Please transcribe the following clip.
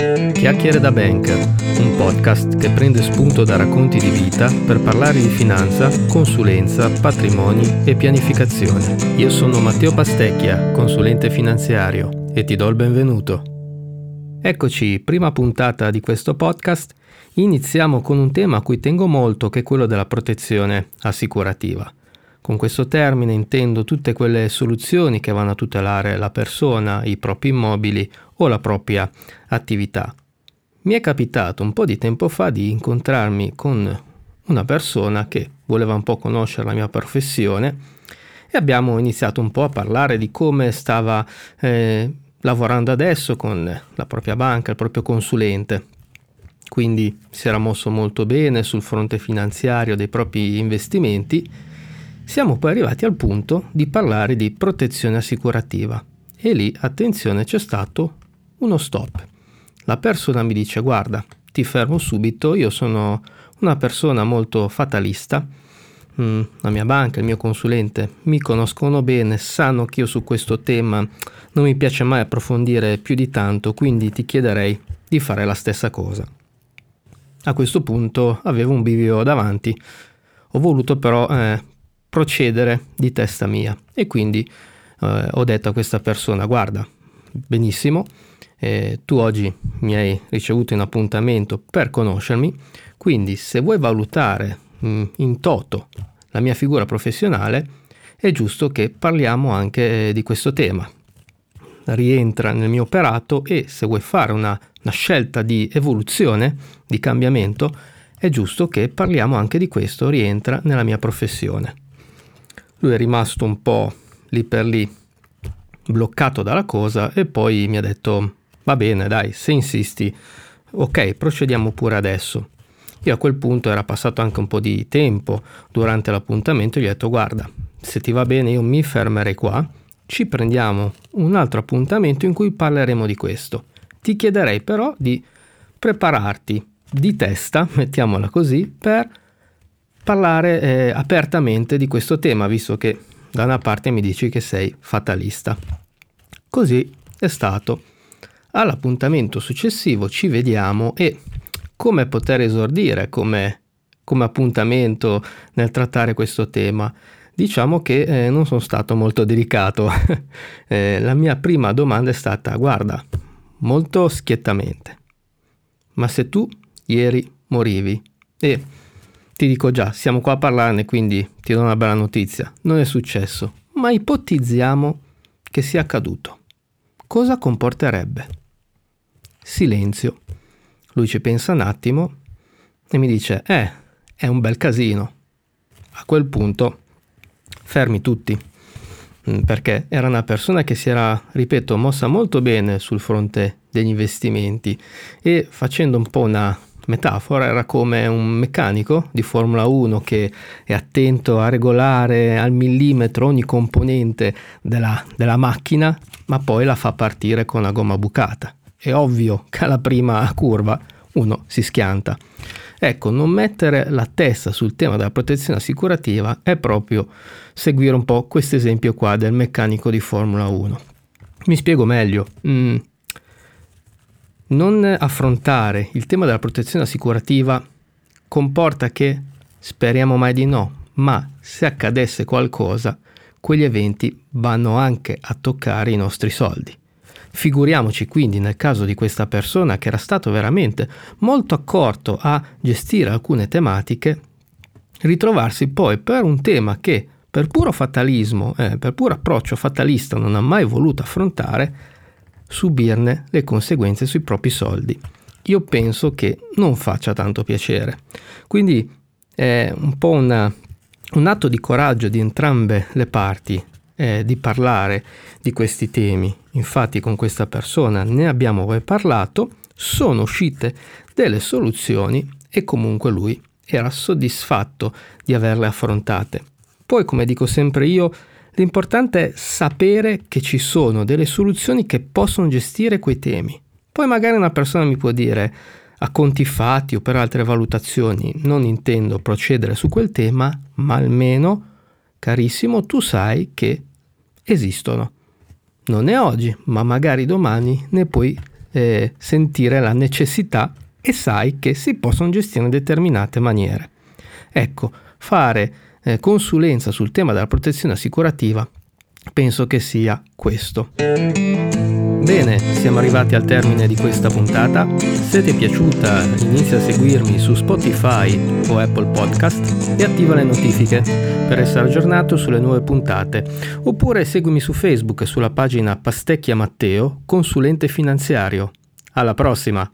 Chiacchiere da Banker, un podcast che prende spunto da racconti di vita per parlare di finanza, consulenza, patrimoni e pianificazione. Io sono Matteo Pastecchia, consulente finanziario, e ti do il benvenuto. Eccoci, prima puntata di questo podcast. Iniziamo con un tema a cui tengo molto, che è quello della protezione assicurativa. Con questo termine intendo tutte quelle soluzioni che vanno a tutelare la persona, i propri immobili o la propria attività. Mi è capitato un po' di tempo fa di incontrarmi con una persona che voleva un po' conoscere la mia professione e abbiamo iniziato un po' a parlare di come stava eh, lavorando adesso con la propria banca, il proprio consulente. Quindi si era mosso molto bene sul fronte finanziario dei propri investimenti. Siamo poi arrivati al punto di parlare di protezione assicurativa e lì, attenzione, c'è stato uno stop. La persona mi dice guarda, ti fermo subito, io sono una persona molto fatalista, mm, la mia banca, il mio consulente mi conoscono bene, sanno che io su questo tema non mi piace mai approfondire più di tanto, quindi ti chiederei di fare la stessa cosa. A questo punto avevo un bivio davanti, ho voluto però eh, procedere di testa mia e quindi eh, ho detto a questa persona guarda, benissimo, eh, tu oggi mi hai ricevuto in appuntamento per conoscermi, quindi se vuoi valutare mh, mm, in toto la mia figura professionale, è giusto che parliamo anche eh, di questo tema. Rientra nel mio operato e se vuoi fare una, una scelta di evoluzione, di cambiamento, è giusto che parliamo anche di questo, rientra nella mia professione. Lui è rimasto un po' lì per lì bloccato dalla cosa e poi mi ha detto Va bene, dai, se insisti, ok, procediamo pure adesso. Io a quel punto era passato anche un po' di tempo durante l'appuntamento e gli ho detto guarda, se ti va bene io mi fermerei qua, ci prendiamo un altro appuntamento in cui parleremo di questo. Ti chiederei però di prepararti di testa, mettiamola così, per parlare eh, apertamente di questo tema, visto che da una parte mi dici che sei fatalista. Così è stato. All'appuntamento successivo ci vediamo e come poter esordire come, come appuntamento nel trattare questo tema? Diciamo che eh, non sono stato molto delicato. eh, la mia prima domanda è stata, guarda, molto schiettamente, ma se tu ieri morivi e ti dico già, siamo qua a parlarne, quindi ti do una bella notizia, non è successo, ma ipotizziamo che sia accaduto. Cosa comporterebbe? Silenzio. Lui ci pensa un attimo e mi dice, eh, è un bel casino. A quel punto, fermi tutti, mm, perché era una persona che si era, ripeto, mossa molto bene sul fronte degli investimenti e facendo un po' una metafora era come un meccanico di Formula 1 che è attento a regolare al millimetro ogni componente della, della macchina ma poi la fa partire con la gomma bucata è ovvio che alla prima curva uno si schianta. Ecco, non mettere la testa sul tema della protezione assicurativa è proprio seguire un po' questo esempio qua del meccanico di Formula 1. Mi spiego meglio. Mm. Non affrontare il tema della protezione assicurativa comporta che, speriamo mai di no, ma se accadesse qualcosa, quegli eventi vanno anche a toccare i nostri soldi. Figuriamoci quindi nel caso di questa persona che era stato veramente molto accorto a gestire alcune tematiche, ritrovarsi poi per un tema che per puro fatalismo, eh, per puro approccio fatalista non ha mai voluto affrontare, subirne le conseguenze sui propri soldi. Io penso che non faccia tanto piacere. Quindi è un po' una, un atto di coraggio di entrambe le parti eh, di parlare di questi temi. Infatti con questa persona ne abbiamo parlato, sono uscite delle soluzioni e comunque lui era soddisfatto di averle affrontate. Poi, come dico sempre io, l'importante è sapere che ci sono delle soluzioni che possono gestire quei temi. Poi magari una persona mi può dire a conti fatti o per altre valutazioni non intendo procedere su quel tema, ma almeno, carissimo, tu sai che esistono. Non è oggi, ma magari domani ne puoi eh, sentire la necessità e sai che si possono gestire in determinate maniere. Ecco, fare eh, consulenza sul tema della protezione assicurativa penso che sia questo. Bene, siamo arrivati al termine di questa puntata. Se ti è piaciuta, inizia a seguirmi su Spotify o Apple Podcast e attiva le notifiche per essere aggiornato sulle nuove puntate. Oppure seguimi su Facebook sulla pagina Pastecchia Matteo, consulente finanziario. Alla prossima!